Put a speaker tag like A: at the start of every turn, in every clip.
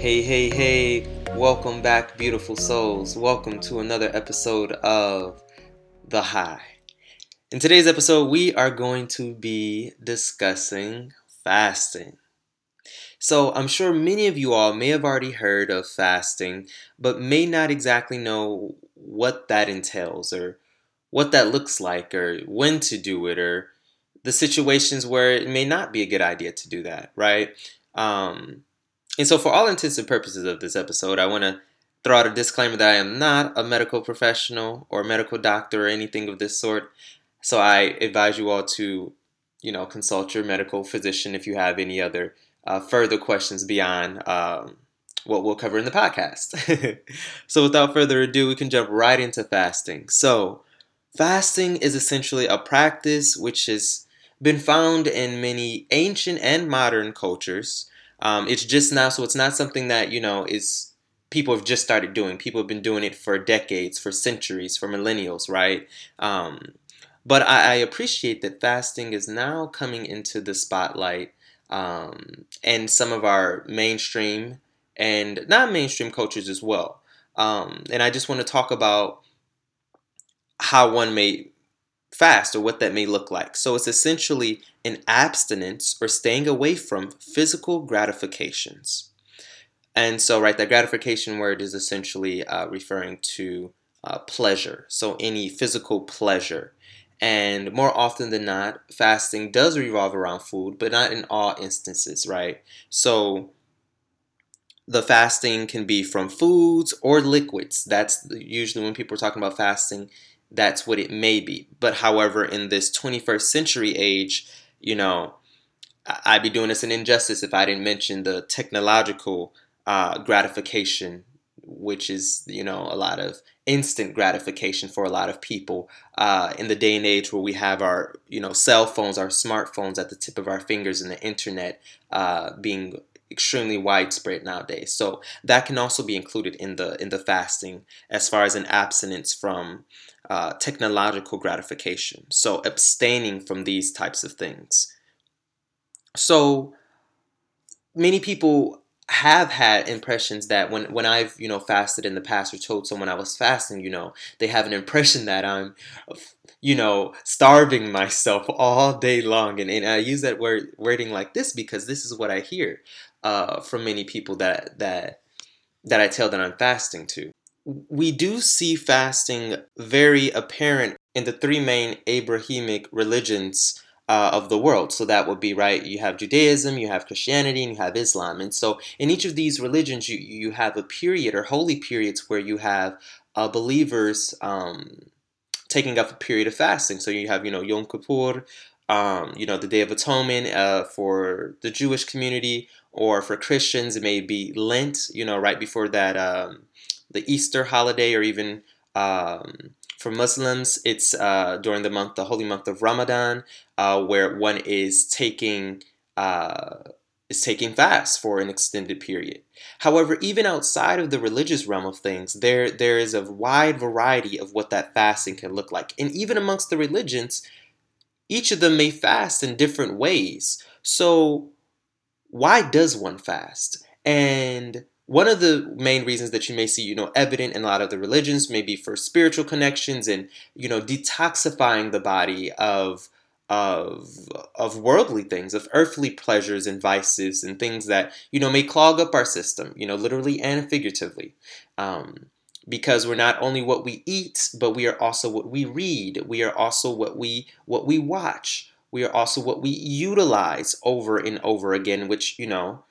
A: Hey, hey, hey, welcome back, beautiful souls. Welcome to another episode of The High. In today's episode, we are going to be discussing fasting. So, I'm sure many of you all may have already heard of fasting, but may not exactly know what that entails or what that looks like or when to do it or the situations where it may not be a good idea to do that, right? Um, and so, for all intents and purposes of this episode, I want to throw out a disclaimer that I am not a medical professional or medical doctor or anything of this sort. So, I advise you all to, you know, consult your medical physician if you have any other uh, further questions beyond um, what we'll cover in the podcast. so, without further ado, we can jump right into fasting. So, fasting is essentially a practice which has been found in many ancient and modern cultures um, it's just now, so it's not something that you know is people have just started doing. People have been doing it for decades, for centuries, for millennials, right? Um, but I, I, appreciate that fasting is now coming into the spotlight um, and some of our mainstream and non mainstream cultures as well. Um, and I just want to talk about how one may fast or what that may look like. So it's essentially an abstinence or staying away from physical gratifications. And so, right, that gratification word is essentially uh, referring to uh, pleasure. So, any physical pleasure. And more often than not, fasting does revolve around food, but not in all instances, right? So, the fasting can be from foods or liquids. That's usually when people are talking about fasting, that's what it may be. But however, in this 21st century age, you know, I'd be doing us an injustice if I didn't mention the technological uh, gratification, which is, you know, a lot of instant gratification for a lot of people uh, in the day and age where we have our, you know, cell phones, our smartphones at the tip of our fingers, and the internet uh, being extremely widespread nowadays. So that can also be included in the in the fasting as far as an abstinence from uh, technological gratification. So abstaining from these types of things. So many people have had impressions that when, when I've you know fasted in the past or told someone I was fasting, you know, they have an impression that I'm you know starving myself all day long, and, and I use that word wording like this because this is what I hear uh, from many people that that that I tell that I'm fasting to we do see fasting very apparent in the three main Abrahamic religions uh, of the world. So that would be right. You have Judaism, you have Christianity, and you have Islam. And so in each of these religions, you you have a period or holy periods where you have uh, believers um, taking up a period of fasting. So you have you know Yom Kippur. Um, you know, the Day of Atonement uh, for the Jewish community, or for Christians, it may be Lent, you know, right before that um, the Easter holiday, or even um, for Muslims, it's uh, during the month, the holy month of Ramadan, uh, where one is taking uh, is taking fast for an extended period. However, even outside of the religious realm of things, there there is a wide variety of what that fasting can look like, and even amongst the religions, each of them may fast in different ways. So, why does one fast? And one of the main reasons that you may see, you know, evident in a lot of the religions may be for spiritual connections and, you know, detoxifying the body of of of worldly things, of earthly pleasures and vices and things that you know may clog up our system, you know, literally and figuratively. Um, because we're not only what we eat, but we are also what we read. We are also what we what we watch. We are also what we utilize over and over again, which you know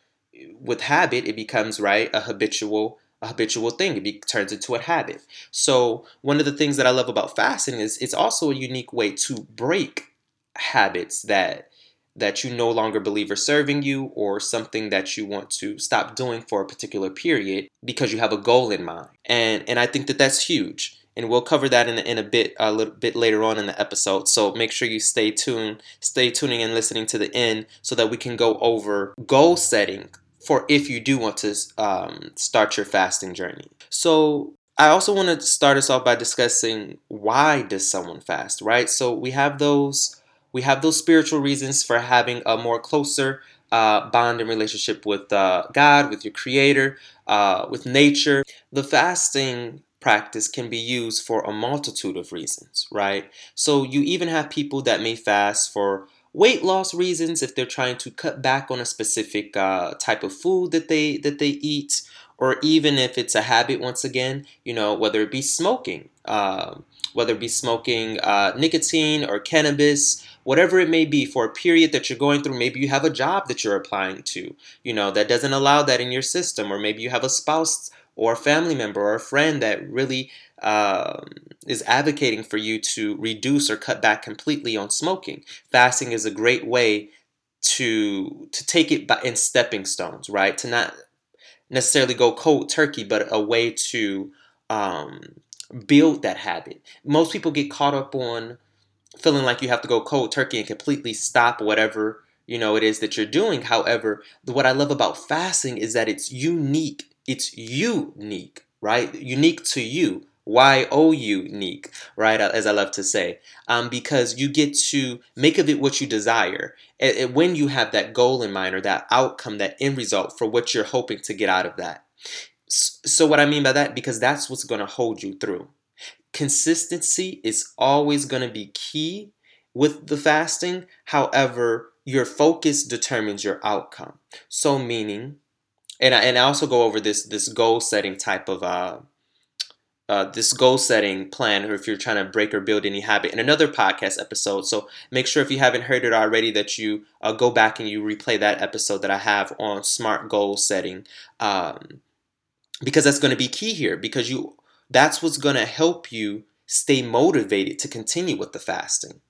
A: with habit, it becomes right a habitual a habitual thing. It be, turns into a habit. So one of the things that I love about fasting is it's also a unique way to break habits that that you no longer believe are serving you or something that you want to stop doing for a particular period because you have a goal in mind. And and I think that that's huge. And we'll cover that in in a bit a little bit later on in the episode. So make sure you stay tuned, stay tuning and listening to the end so that we can go over goal setting for if you do want to um, start your fasting journey. So I also want to start us off by discussing why does someone fast, right? So we have those we have those spiritual reasons for having a more closer uh, bond and relationship with uh, God, with your Creator, uh, with nature. The fasting practice can be used for a multitude of reasons, right? So you even have people that may fast for weight loss reasons if they're trying to cut back on a specific uh, type of food that they that they eat or even if it's a habit once again you know whether it be smoking uh, whether it be smoking uh, nicotine or cannabis whatever it may be for a period that you're going through maybe you have a job that you're applying to you know that doesn't allow that in your system or maybe you have a spouse or a family member or a friend that really um, is advocating for you to reduce or cut back completely on smoking fasting is a great way to to take it in stepping stones right to not necessarily go cold turkey but a way to um, build that habit most people get caught up on feeling like you have to go cold turkey and completely stop whatever you know it is that you're doing. However, what I love about fasting is that it's unique. It's unique, right? Unique to you. Y O unique, right? As I love to say, um, because you get to make of it what you desire. And, and when you have that goal in mind or that outcome, that end result for what you're hoping to get out of that. So, what I mean by that, because that's what's going to hold you through consistency is always going to be key with the fasting. However, your focus determines your outcome. So, meaning, and I, and I also go over this this goal setting type of uh, uh, this goal setting plan, or if you're trying to break or build any habit, in another podcast episode. So make sure if you haven't heard it already that you uh, go back and you replay that episode that I have on smart goal setting, um, because that's going to be key here. Because you that's what's going to help you stay motivated to continue with the fasting.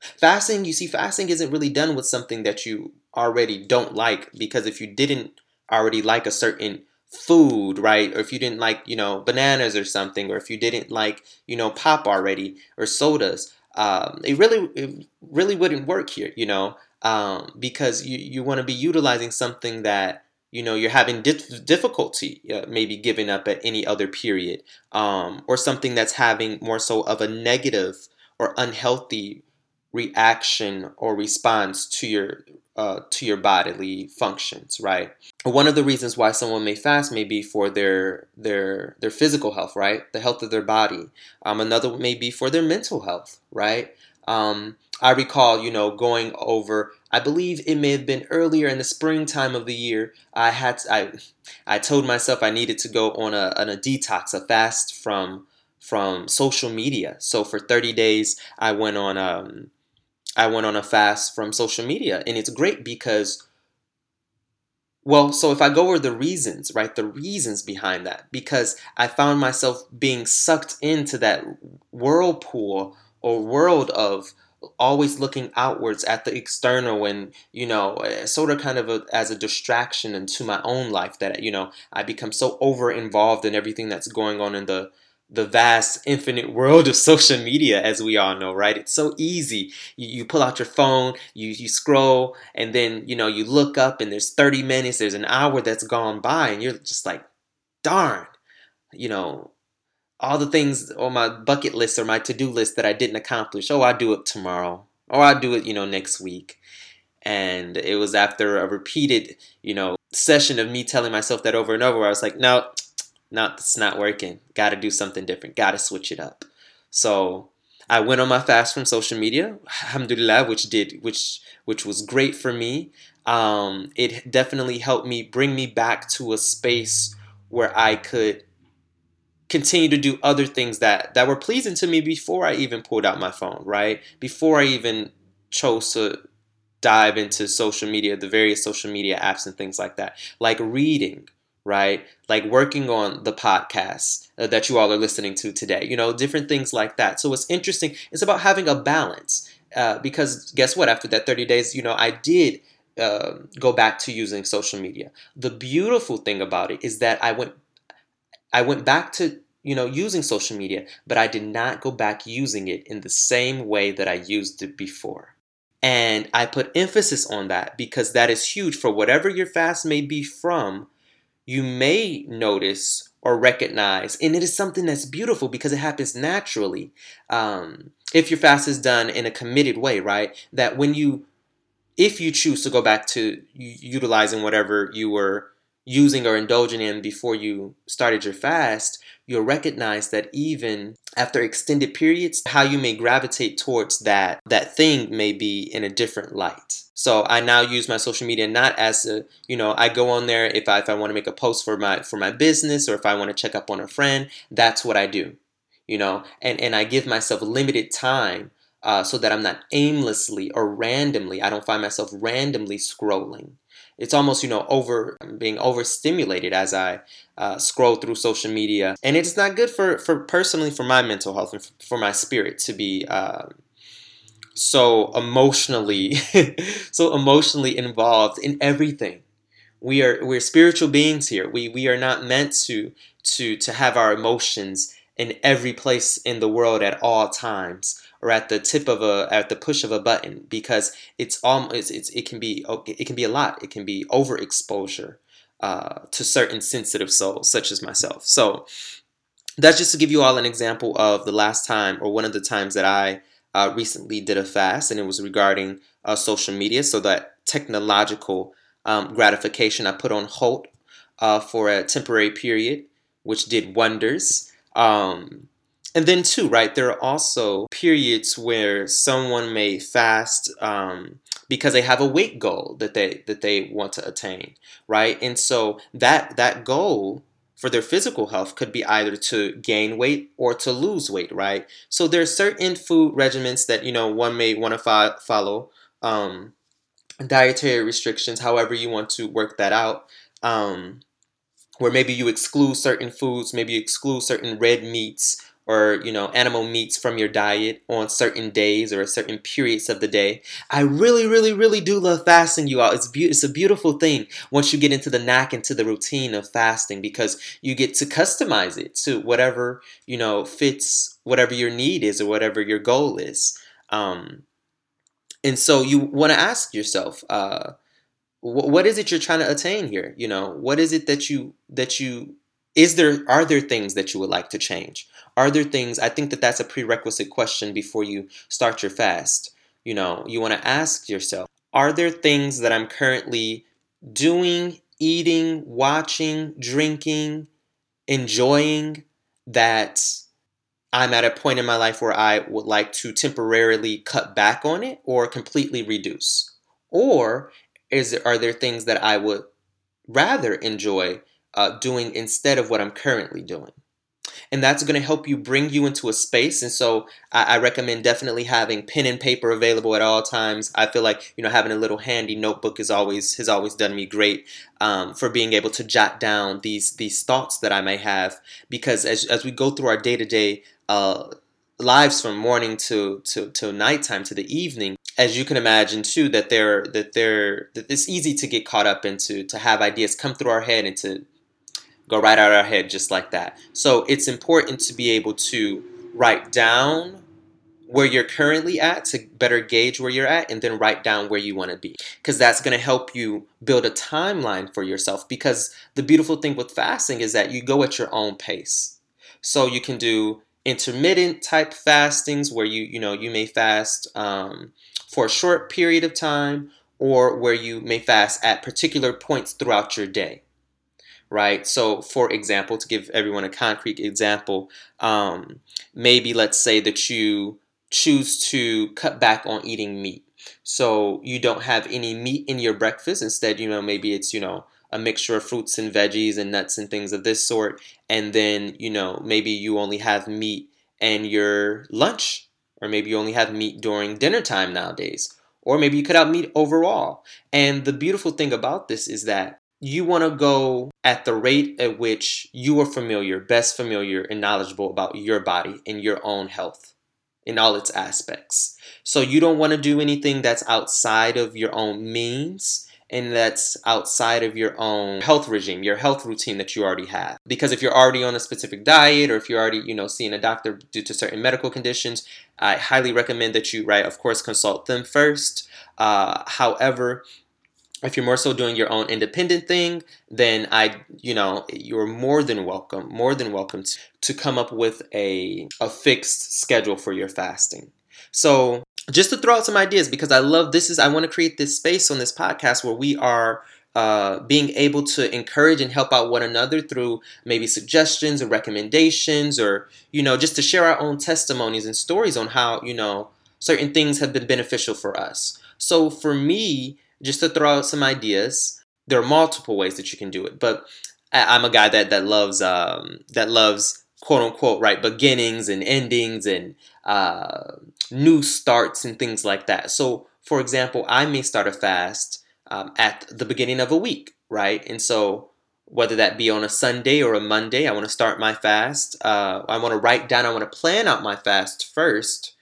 A: Fasting, you see, fasting isn't really done with something that you already don't like because if you didn't already like a certain food, right? Or if you didn't like, you know, bananas or something, or if you didn't like, you know, pop already or sodas, um, it really, it really wouldn't work here, you know, um, because you, you want to be utilizing something that you know you're having dif- difficulty uh, maybe giving up at any other period um, or something that's having more so of a negative or unhealthy reaction or response to your uh, to your bodily functions right one of the reasons why someone may fast may be for their their their physical health right the health of their body um, another may be for their mental health right um, I recall, you know, going over. I believe it may have been earlier in the springtime of the year. I had I I told myself I needed to go on a on a detox, a fast from from social media. So for 30 days, I went on um I went on a fast from social media, and it's great because. Well, so if I go over the reasons, right, the reasons behind that, because I found myself being sucked into that whirlpool or world of always looking outwards at the external and you know sort of kind of a, as a distraction into my own life that you know i become so over involved in everything that's going on in the the vast infinite world of social media as we all know right it's so easy you, you pull out your phone you you scroll and then you know you look up and there's 30 minutes there's an hour that's gone by and you're just like darn you know all the things on my bucket list or my to-do list that I didn't accomplish. Oh, I'll do it tomorrow. Or I'll do it, you know, next week. And it was after a repeated, you know, session of me telling myself that over and over, I was like, no, no, it's not working. Got to do something different. Got to switch it up. So I went on my fast from social media, alhamdulillah, which did, which, which was great for me. Um, it definitely helped me bring me back to a space where I could continue to do other things that that were pleasing to me before I even pulled out my phone, right? Before I even chose to dive into social media, the various social media apps and things like that, like reading, right? Like working on the podcast uh, that you all are listening to today, you know, different things like that. So it's interesting. It's about having a balance uh, because guess what? After that 30 days, you know, I did. Uh, go back to using social media. The beautiful thing about it is that I went I went back to you know, using social media, but I did not go back using it in the same way that I used it before. And I put emphasis on that because that is huge for whatever your fast may be from. You may notice or recognize, and it is something that's beautiful because it happens naturally. Um, if your fast is done in a committed way, right? That when you if you choose to go back to utilizing whatever you were using or indulging in before you started your fast, you'll recognize that even after extended periods, how you may gravitate towards that that thing may be in a different light. So I now use my social media not as a, you know, I go on there if I if I want to make a post for my for my business or if I want to check up on a friend, that's what I do. You know, and and I give myself limited time uh, so that I'm not aimlessly or randomly, I don't find myself randomly scrolling. It's almost, you know, over being overstimulated as I uh, scroll through social media, and it's not good for for personally for my mental health and for my spirit to be uh, so emotionally, so emotionally involved in everything. We are we're spiritual beings here. We we are not meant to to to have our emotions in every place in the world at all times or at the tip of a at the push of a button because it's almost it's, it's, it can be it can be a lot it can be overexposure uh, to certain sensitive souls such as myself so that's just to give you all an example of the last time or one of the times that I uh, recently did a fast and it was regarding uh, social media so that technological um, gratification I put on hold uh, for a temporary period which did wonders um, and then too, right? There are also periods where someone may fast um, because they have a weight goal that they that they want to attain, right? And so that that goal for their physical health could be either to gain weight or to lose weight, right? So there are certain food regimens that you know one may want to fo- follow, um, dietary restrictions, however you want to work that out. Um, where maybe you exclude certain foods, maybe you exclude certain red meats or you know animal meats from your diet on certain days or a certain periods of the day. I really, really, really do love fasting, you all. It's be- it's a beautiful thing once you get into the knack into the routine of fasting because you get to customize it to whatever you know fits whatever your need is or whatever your goal is. Um, and so you want to ask yourself, uh, what is it you're trying to attain here you know what is it that you that you is there are there things that you would like to change are there things i think that that's a prerequisite question before you start your fast you know you want to ask yourself are there things that i'm currently doing eating watching drinking enjoying that i'm at a point in my life where i would like to temporarily cut back on it or completely reduce or is there, are there things that I would rather enjoy uh, doing instead of what I'm currently doing? And that's going to help you bring you into a space. And so I, I, recommend definitely having pen and paper available at all times. I feel like you know having a little handy notebook is always has always done me great um, for being able to jot down these these thoughts that I may have. Because as as we go through our day to day lives from morning to to to nighttime to the evening, as you can imagine too that they're that they're that it's easy to get caught up into to have ideas come through our head and to go right out of our head just like that. So it's important to be able to write down where you're currently at to better gauge where you're at and then write down where you want to be. Because that's going to help you build a timeline for yourself because the beautiful thing with fasting is that you go at your own pace. So you can do intermittent type fastings where you you know you may fast um, for a short period of time or where you may fast at particular points throughout your day right? So for example to give everyone a concrete example um, maybe let's say that you choose to cut back on eating meat. So you don't have any meat in your breakfast. Instead you know maybe it's you know a mixture of fruits and veggies and nuts and things of this sort. And then you know maybe you only have meat and your lunch. Or maybe you only have meat during dinner time nowadays. Or maybe you cut out meat overall. And the beautiful thing about this is that you want to go at the rate at which you are familiar, best familiar, and knowledgeable about your body and your own health in all its aspects. So you don't want to do anything that's outside of your own means and that's outside of your own health regime, your health routine that you already have. Because if you're already on a specific diet or if you're already, you know, seeing a doctor due to certain medical conditions, I highly recommend that you, right, of course, consult them first. Uh, however, if you're more so doing your own independent thing, then I, you know, you're more than welcome, more than welcome to, to come up with a, a fixed schedule for your fasting. So just to throw out some ideas because I love this is I want to create this space on this podcast where we are uh, being able to encourage and help out one another through maybe suggestions or recommendations or you know just to share our own testimonies and stories on how you know certain things have been beneficial for us so for me just to throw out some ideas there are multiple ways that you can do it but I, am a guy that that loves um, that loves quote unquote right beginnings and endings and uh, new starts and things like that so for example i may start a fast um, at the beginning of a week, right? And so, whether that be on a Sunday or a Monday, I want to start my fast. Uh, I want to write down, I want to plan out my fast first,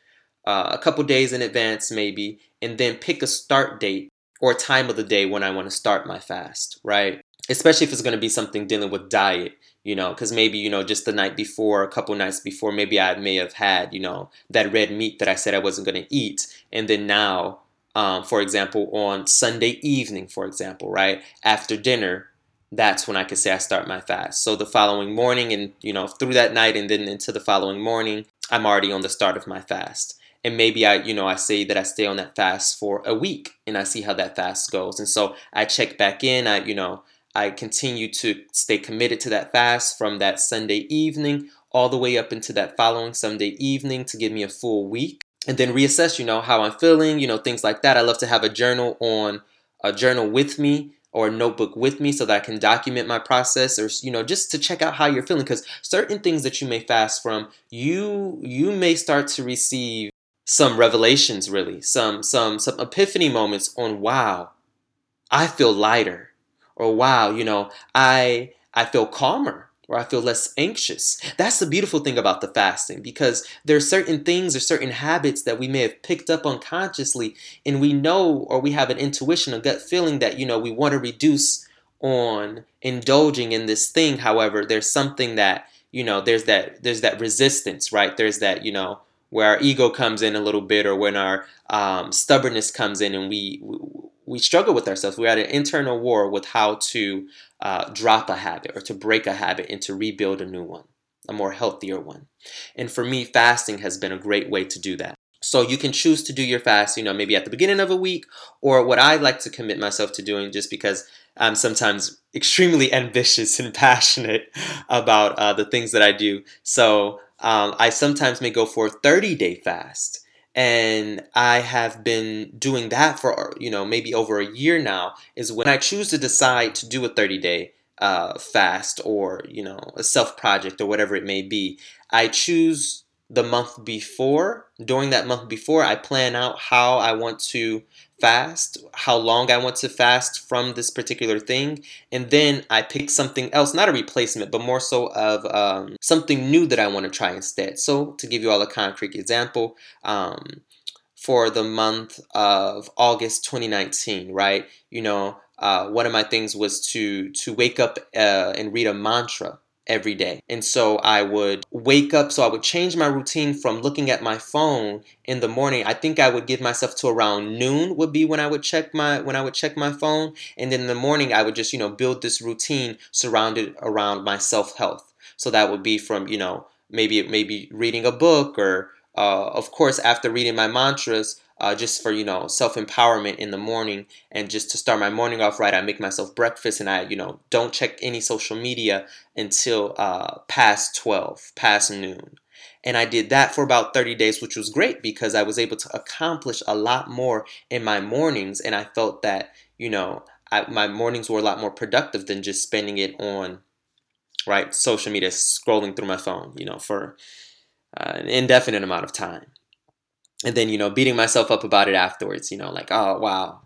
A: uh, a couple days in advance, maybe, and then pick a start date or time of the day when I want to start my fast, right? Especially if it's going to be something dealing with diet, you know, because maybe, you know, just the night before, a couple nights before, maybe I may have had, you know, that red meat that I said I wasn't going to eat. And then now um, for example, on Sunday evening, for example, right after dinner, that's when I could say I start my fast. So the following morning, and you know, through that night, and then into the following morning, I'm already on the start of my fast. And maybe I, you know, I say that I stay on that fast for a week, and I see how that fast goes. And so I check back in. I, you know, I continue to stay committed to that fast from that Sunday evening all the way up into that following Sunday evening to give me a full week and then reassess, you know, how I'm feeling, you know, things like that. I love to have a journal on a journal with me or a notebook with me so that I can document my process or you know just to check out how you're feeling because certain things that you may fast from you you may start to receive some revelations really some some some epiphany moments on wow I feel lighter or wow you know I I feel calmer or I feel less anxious. That's the beautiful thing about the fasting because there are certain things or certain habits that we may have picked up unconsciously and we know or we have an intuition, a gut feeling that, you know, we want to reduce on indulging in this thing. However, there's something that, you know, there's that there's that resistance, right? There's that, you know, where our ego comes in a little bit or when our um, stubbornness comes in and we, we struggle with ourselves. We're at an internal war with how to uh, drop a habit or to break a habit and to rebuild a new one, a more healthier one. And for me, fasting has been a great way to do that. So you can choose to do your fast, you know, maybe at the beginning of a week, or what I like to commit myself to doing just because I'm sometimes extremely ambitious and passionate about uh, the things that I do. So um, I sometimes may go for a 30 day fast and I have been doing that for you know maybe over a year now. Is when I choose to decide to do a 30 day uh, fast or you know a self project or whatever it may be. I choose the month before. During that month before, I plan out how I want to fast, how long I want to fast from this particular thing, and then I pick something else, not a replacement, but more so of um, something new that I want to try instead. So, to give you all a concrete example, um, for the month of August 2019, right? You know, uh, one of my things was to to wake up uh, and read a mantra every day. And so I would wake up, so I would change my routine from looking at my phone in the morning. I think I would give myself to around noon would be when I would check my when I would check my phone. And then in the morning I would just, you know, build this routine surrounded around my self-health. So that would be from, you know, maybe maybe reading a book or uh, of course after reading my mantras uh, just for you know self empowerment in the morning and just to start my morning off right. I make myself breakfast and I you know don't check any social media until uh, past twelve, past noon. And I did that for about 30 days, which was great because I was able to accomplish a lot more in my mornings. And I felt that, you know, I, my mornings were a lot more productive than just spending it on, right, social media, scrolling through my phone, you know, for uh, an indefinite amount of time and then you know beating myself up about it afterwards you know like oh wow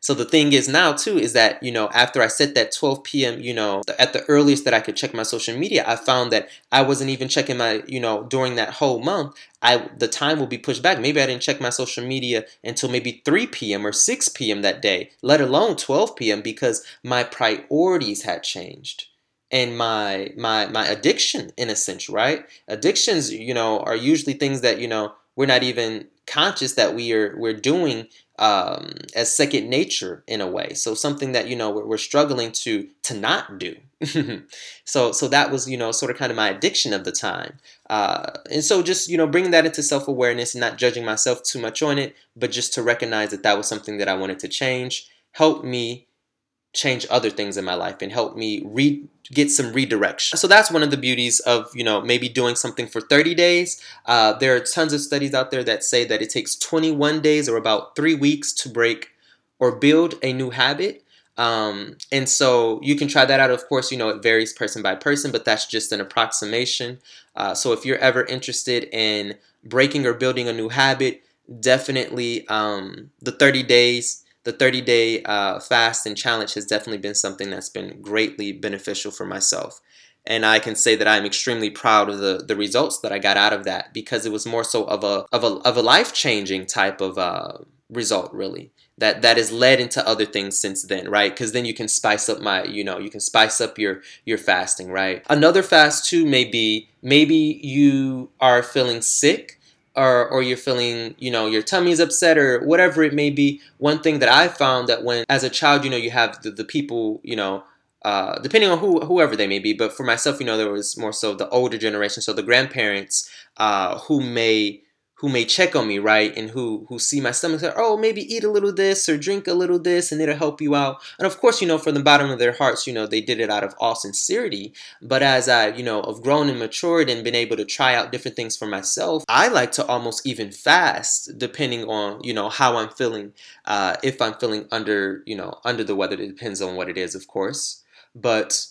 A: so the thing is now too is that you know after I set that 12 p.m. you know at the earliest that I could check my social media, I found that I wasn't even checking my you know during that whole month. I the time will be pushed back. Maybe I didn't check my social media until maybe 3 p.m. or 6 p.m. that day, let alone 12 p.m. because my priorities had changed and my my my addiction in a sense, right? Addictions, you know, are usually things that you know we're not even conscious that we are we're doing um, as second nature in a way. So something that you know we're, we're struggling to to not do. so so that was you know sort of kind of my addiction of the time. Uh, and so just you know bringing that into self awareness and not judging myself too much on it, but just to recognize that that was something that I wanted to change helped me change other things in my life and help me re- get some redirection. So that's one of the beauties of you know maybe doing something for 30 days. Uh, there are tons of studies out there that say that it takes 21 days or about three weeks to break or build a new habit. Um, and so you can try that out. Of course, you know it varies person by person, but that's just an approximation. Uh, so if you're ever interested in breaking or building a new habit, definitely um, the 30 days the 30 day uh, fast and challenge has definitely been something that's been greatly beneficial for myself. And I can say that I'm extremely proud of the, the results that I got out of that because it was more so of a of a, of a life changing type of uh, result, really. That that has led into other things since then, right? Because then you can spice up my, you know, you can spice up your your fasting, right? Another fast too may be maybe you are feeling sick or or you're feeling you know your tummy's upset or whatever it may be one thing that i found that when as a child you know you have the, the people you know uh, depending on who whoever they may be but for myself you know there was more so the older generation so the grandparents uh, who may who may check on me, right, and who who see my stomach say, oh, maybe eat a little this or drink a little this, and it'll help you out. And of course, you know, from the bottom of their hearts, you know, they did it out of all sincerity. But as I, you know, have grown and matured and been able to try out different things for myself, I like to almost even fast, depending on you know how I'm feeling. Uh, if I'm feeling under, you know, under the weather, it depends on what it is, of course. But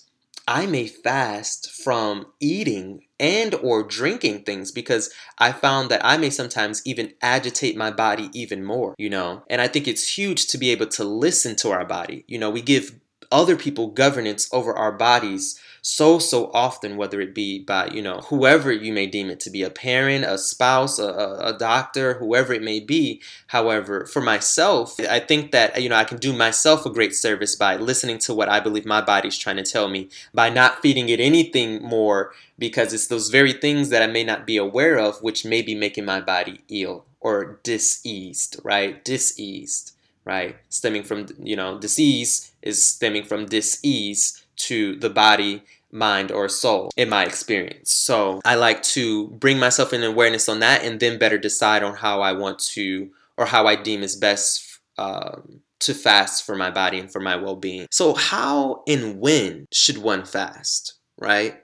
A: I may fast from eating and or drinking things because I found that I may sometimes even agitate my body even more, you know. And I think it's huge to be able to listen to our body. You know, we give other people governance over our bodies so so often whether it be by you know whoever you may deem it to be a parent a spouse a, a, doctor whoever it may be. However for myself i think that you know i can do myself a great service by listening to what i believe my body's trying to tell me by not feeding it anything more because it's those very things that i may not be aware of which may be making my body ill or diseased right? Diseased right? Stemming from you know disease is stemming from disease to the body mind or soul in my experience. So I like to bring myself in awareness on that and then better decide on how I want to or how I deem is best um, to fast for my body and for my well being. So, how and when should one fast, right?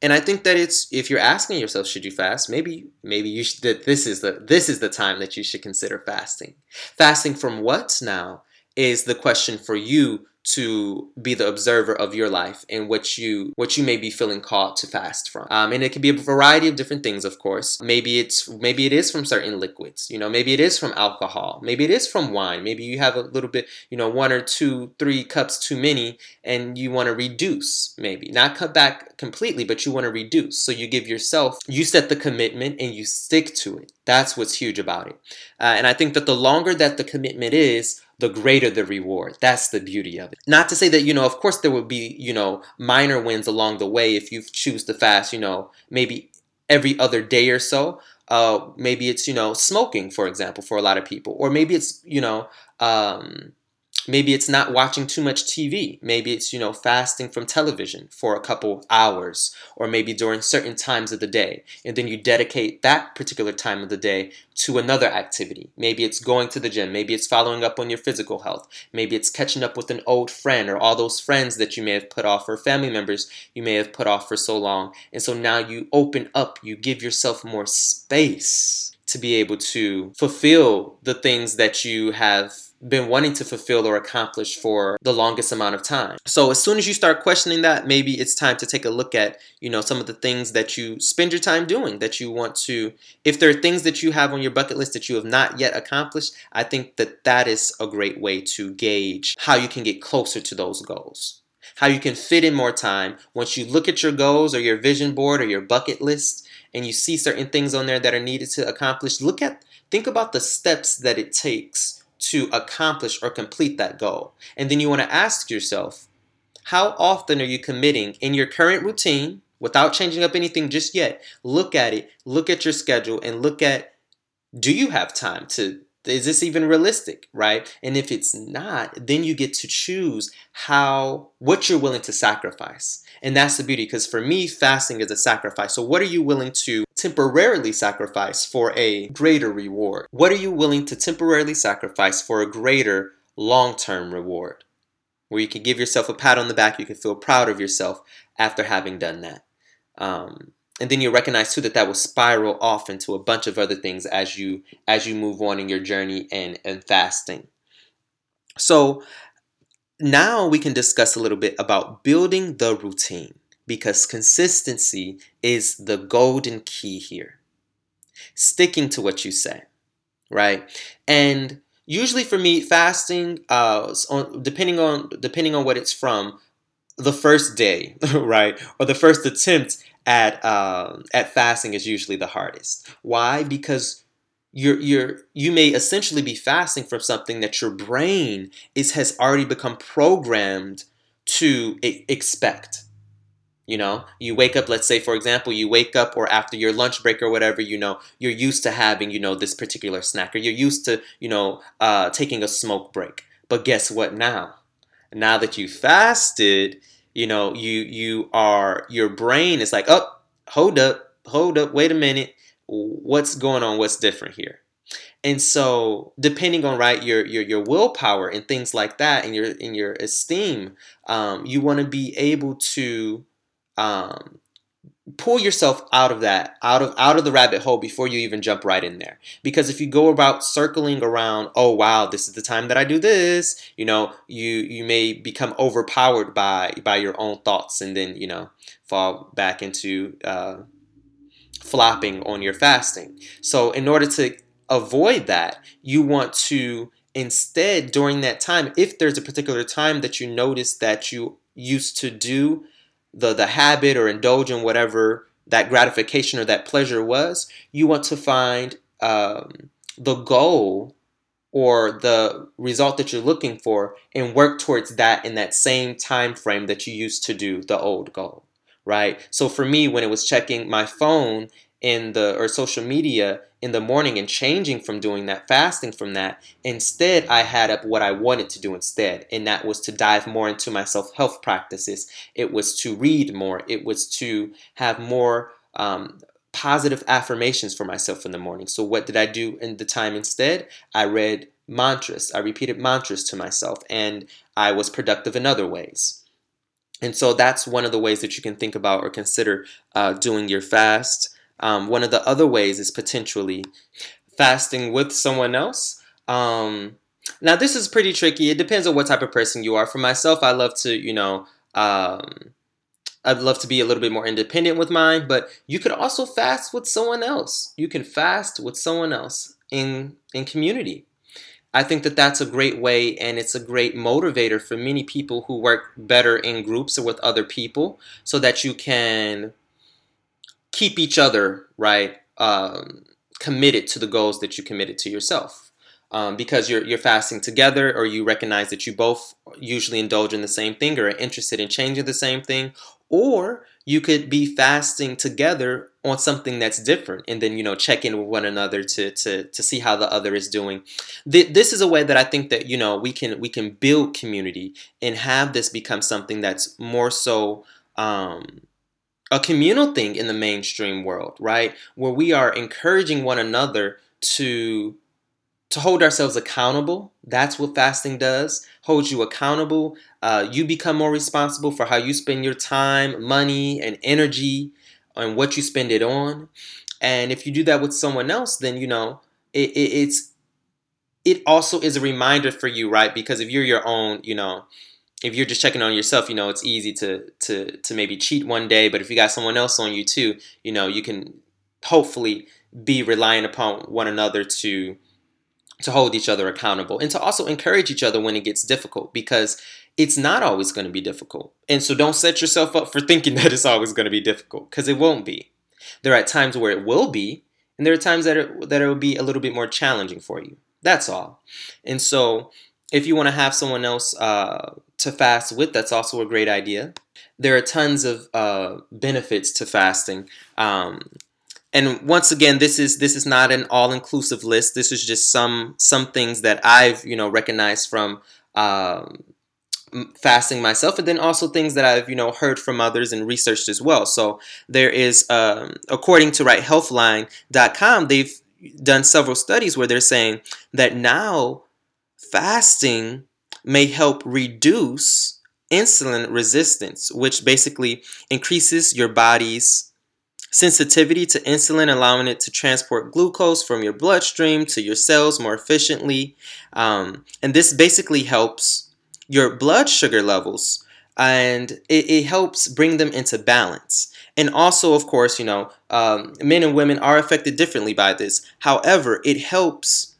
A: And I think that it's if you're asking yourself, should you fast? Maybe maybe you should, that this is the this is the time that you should consider fasting. Fasting from what now is the question for you to be the observer of your life and what you what you may be feeling called to fast from. Um, and it can be a variety of different things of course. Maybe it's maybe it is from certain liquids you know maybe it is from alcohol maybe it is from wine maybe you have a little bit you know one or two three cups too many and you want to reduce maybe. Not cut back completely but you want to reduce. So you give yourself you set the commitment and you stick to it. That's what's huge about it. Uh, and i think that the longer that the commitment is the greater the reward. That's the beauty of it. Not to say that, you know, of course there will be, you know, minor wins along the way if you choose to fast, you know, maybe every other day or so. Uh, maybe it's, you know, smoking, for example, for a lot of people. Or maybe it's, you know, um, Maybe it's not watching too much TV. Maybe it's, you know, fasting from television for a couple hours or maybe during certain times of the day. And then you dedicate that particular time of the day to another activity. Maybe it's going to the gym. Maybe it's following up on your physical health. Maybe it's catching up with an old friend or all those friends that you may have put off or family members you may have put off for so long. And so now you open up, you give yourself more space to be able to fulfill the things that you have been wanting to fulfill or accomplish for the longest amount of time. So as soon as you start questioning that, maybe it's time to take a look at, you know, some of the things that you spend your time doing that you want to if there are things that you have on your bucket list that you have not yet accomplished, I think that that is a great way to gauge how you can get closer to those goals. How you can fit in more time once you look at your goals or your vision board or your bucket list and you see certain things on there that are needed to accomplish, look at think about the steps that it takes to accomplish or complete that goal. And then you want to ask yourself, how often are you committing in your current routine without changing up anything just yet? Look at it, look at your schedule, and look at do you have time to is this even realistic right and if it's not then you get to choose how what you're willing to sacrifice and that's the beauty because for me fasting is a sacrifice so what are you willing to temporarily sacrifice for a greater reward? What are you willing to temporarily sacrifice for a greater long-term reward? Where you can give yourself a pat on the back you can feel proud of yourself after having done that. Um, and then you recognize too that that will spiral off into a bunch of other things as you as you move on in your journey and and fasting. So now we can discuss a little bit about building the routine because consistency is the golden key here sticking to what you say right and usually for me fasting uh depending on depending on what it's from the first day right or the first attempt at um, at fasting is usually the hardest. Why? Because you're you're you may essentially be fasting from something that your brain is has already become programmed to expect. You know, you wake up, let's say, for example, you wake up or after your lunch break or whatever, you know, you're used to having, you know, this particular snack or you're used to, you know, uh, taking a smoke break. But guess what now? Now that you fasted, you know, you you are your brain is like, oh, hold up, hold up, wait a minute, what's going on? What's different here? And so, depending on right your your your willpower and things like that, and your in your esteem, um, you want to be able to um, pull yourself out of that out of out of the rabbit hole before you even jump right in there. Because if you go about circling around oh wow this is the time that i do this you know you you may become overpowered by by your own thoughts and then you know fall back into uh, flopping on your fasting. So in order to avoid that you want to instead during that time if there's a particular time that you notice that you used to do the the habit or indulge in whatever that gratification or that pleasure was, you want to find um, the goal or the result that you're looking for and work towards that in that same time frame that you used to do the old goal right? So for me when it was checking my phone in the or social media in the morning and changing from doing that fasting from that. Instead i had up what i wanted to do instead and that was to dive more into my self-health practices. It was to read more. It was to have more um, positive affirmations for myself in the morning. So what did i do in the time instead? I read mantras. I repeated mantras to myself and i was productive in other ways. And so that's one of the ways that you can think about or consider uh, doing your fast um, one of the other ways is potentially fasting with someone else. Um, now, this is pretty tricky. It depends on what type of person you are. For myself, I love to, you know, um, I'd love to be a little bit more independent with mine, but you could also fast with someone else. You can fast with someone else in in community. I think that that's a great way and it's a great motivator for many people who work better in groups or with other people so that you can keep each other right um, committed to the goals that you committed to yourself. Um, because you're you're fasting together, or you recognize that you both usually indulge in the same thing, or are interested in changing the same thing, or you could be fasting together on something that's different, and then you know check in with one another to to to see how the other is doing. This is a way that I think that you know we can we can build community and have this become something that's more so. Um, a communal thing in the mainstream world, right? Where we are encouraging one another to to hold ourselves accountable. That's what fasting does. Holds you accountable. Uh, you become more responsible for how you spend your time, money, and energy, and what you spend it on. And if you do that with someone else, then you know it, it, it's it also is a reminder for you, right? Because if you're your own, you know, if you're just checking on yourself, you know, it's easy to to to maybe cheat one day, but if you got someone else on you too, you know, you can hopefully be relying upon one another to to hold each other accountable and to also encourage each other when it gets difficult because it's not always going to be difficult. And so don't set yourself up for thinking that it's always going to be difficult because it won't be. There are times where it will be, and there are times that it, that it will be a little bit more challenging for you. That's all. And so if you want to have someone else uh, to fast with, that's also a great idea. There are tons of uh, benefits to fasting. Um, and once again this is this is not an all-inclusive list this is just some some things that i've you know recognized from um, fasting myself and then also things that i've you know heard from others and researched as well so there is um, according to righthealthline.com they've done several studies where they're saying that now fasting may help reduce insulin resistance which basically increases your body's sensitivity to insulin, allowing it to transport glucose from your bloodstream to your cells more efficiently. Um, and this basically helps your blood sugar levels and it, it, helps bring them into balance. And also, of course, you know, um, men and women are affected differently by this. However, it helps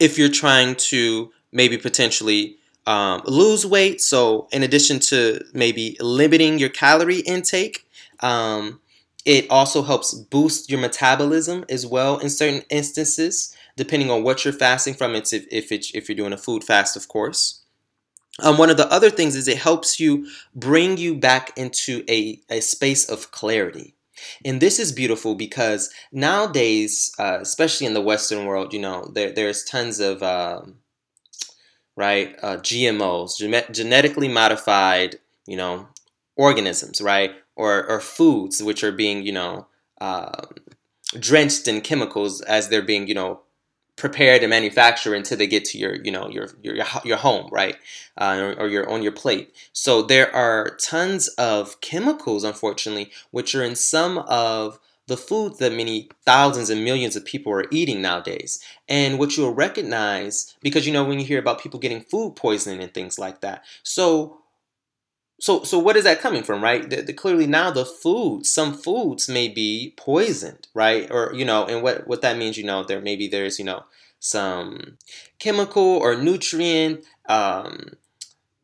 A: if you're trying to maybe potentially um, lose weight. So, in addition to maybe limiting your calorie intake, um, it also helps boost your metabolism as well in certain instances, depending on what you're fasting from. It's if, if, it's, if you're doing a food fast, of course. Um, one of the other things is it helps you bring you back into a, a space of clarity. And this is beautiful because nowadays, uh, especially in the Western world, you know, there, there's tons of, um, right, uh, GMOs, genetically modified, you know, organisms, right? or, or foods which are being, you know, uh, drenched in chemicals as they're being, you know, prepared and manufactured until they get to your, you know, your your your home, right, uh, or, or your on your plate. So there are tons of chemicals, unfortunately, which are in some of the foods that many thousands and millions of people are eating nowadays. And what you'll recognize, because you know, when you hear about people getting food poisoning and things like that. So so so what is that coming from right? The, the, clearly now the food some foods may be poisoned right? Or you know and what what that means you know there maybe there's you know some chemical or nutrient um,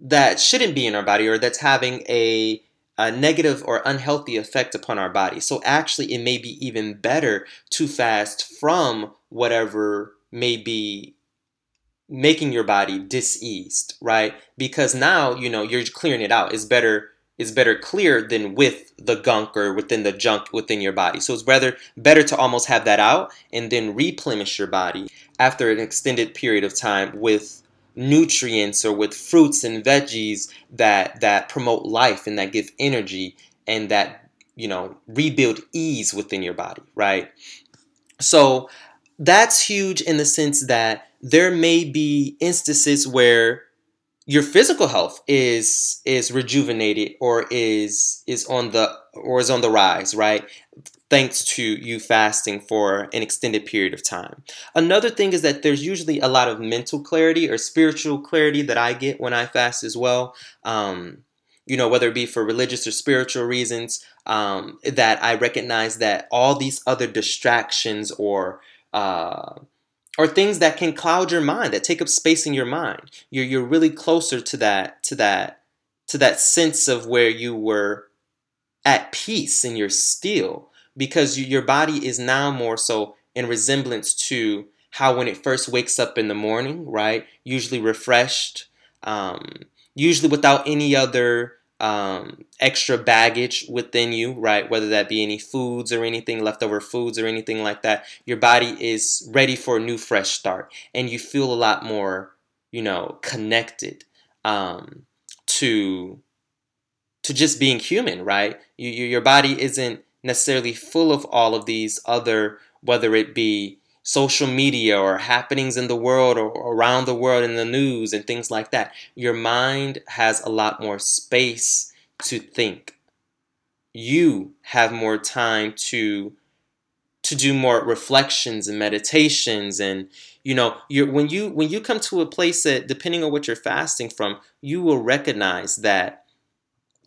A: that shouldn't be in our body or that's having a, a negative or unhealthy effect upon our body. So actually it may be even better to fast from whatever may be making your body diseased, right? Because now, you know, you're clearing it out. It's better it's better clear than with the gunk or within the junk within your body. So it's rather better to almost have that out and then replenish your body after an extended period of time with nutrients or with fruits and veggies that that promote life and that give energy and that you know rebuild ease within your body, right? So that's huge in the sense that there may be instances where your physical health is is rejuvenated or is is on the or is on the rise right? Thanks to you fasting for an extended period of time. Another thing is that there's usually a lot of mental clarity or spiritual clarity that i get when i fast as well. Um, you know whether it be for religious or spiritual reasons um, that i recognize that all these other distractions or uh, or things that can cloud your mind that take up space in your mind. You're, you're really closer to that to that to that sense of where you were at peace and you're still because you, your body is now more so in resemblance to how when it first wakes up in the morning right usually refreshed um, usually without any other um, extra baggage within you, right? Whether that be any foods or anything, leftover foods or anything like that, your body is ready for a new fresh start, and you feel a lot more, you know, connected um, to to just being human, right? You, you, your body isn't necessarily full of all of these other, whether it be social media or happenings in the world or around the world in the news and things like that. Your mind has a lot more space to think. You have more time to to do more reflections and meditations and you know you're, when you when you come to a place that depending on what you're fasting from you will recognize that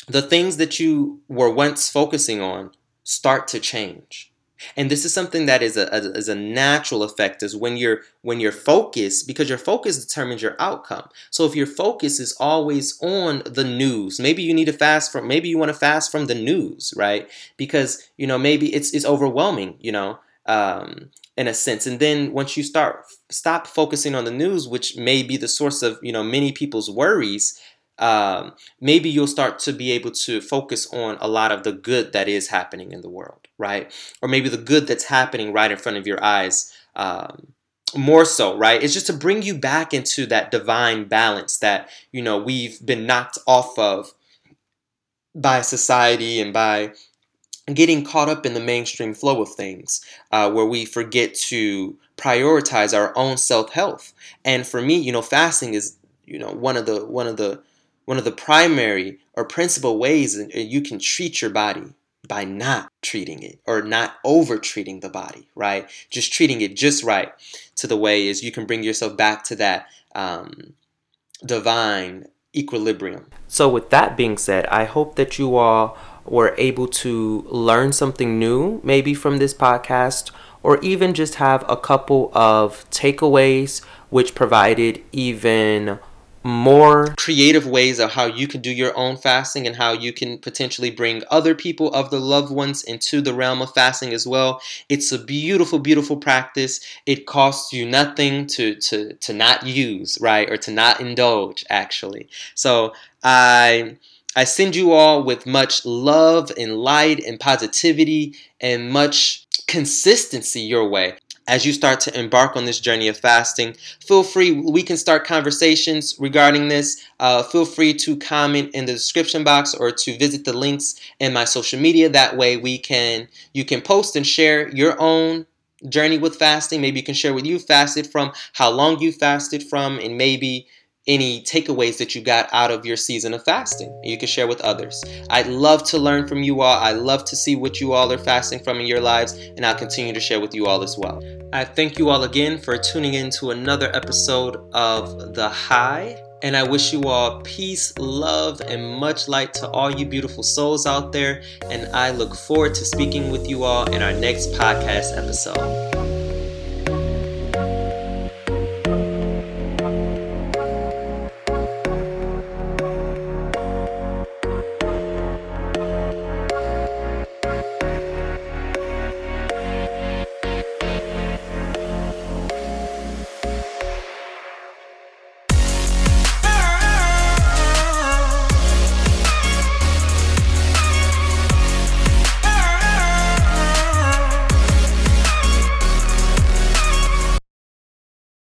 A: the things that you were once focusing on start to change and this is something that is a, a, is a natural effect is when you're when you're focused because your focus determines your outcome. So if your focus is always on the news maybe you need to fast from maybe you want to fast from the news right? Because you know maybe it's it's overwhelming you know um, in a sense. And then once you start stop focusing on the news which may be the source of you know many people's worries um, maybe you'll start to be able to focus on a lot of the good that is happening in the world, right? Or maybe the good that's happening right in front of your eyes. Um, more so, right? It's just to bring you back into that divine balance that, you know, we've been knocked off of by society and by getting caught up in the mainstream flow of things uh, where we forget to prioritize our own self-health and for me you know fasting is you know one of the one of the one of the primary or principal ways you can treat your body by not treating it or not over treating the body right? Just treating it just right to the way is you can bring yourself back to that um, divine equilibrium. So with that being said i hope that you all were able to learn something new, maybe from this podcast, or even just have a couple of takeaways which provided even more creative ways of how you can do your own fasting and how you can potentially bring other people of the loved ones into the realm of fasting as well. It's a beautiful, beautiful practice. It costs you nothing to to to not use, right? Or to not indulge actually. So I I send you all with much love and light and positivity and much consistency your way as you start to embark on this journey of fasting. Feel free, we can start conversations regarding this. Uh, feel free to comment in the description box or to visit the links in my social media. That way, we can you can post and share your own journey with fasting. Maybe you can share what you fasted from, how long you fasted from, and maybe any takeaways that you got out of your season of fasting you can share with others. I'd love to learn from you all. I love to see what you all are fasting from in your lives, and I'll continue to share with you all as well. I thank you all again for tuning in to another episode of The HY. And I wish you all peace, love, and much light to all you beautiful souls out there. And I look forward to speaking with you all in our next podcast episode.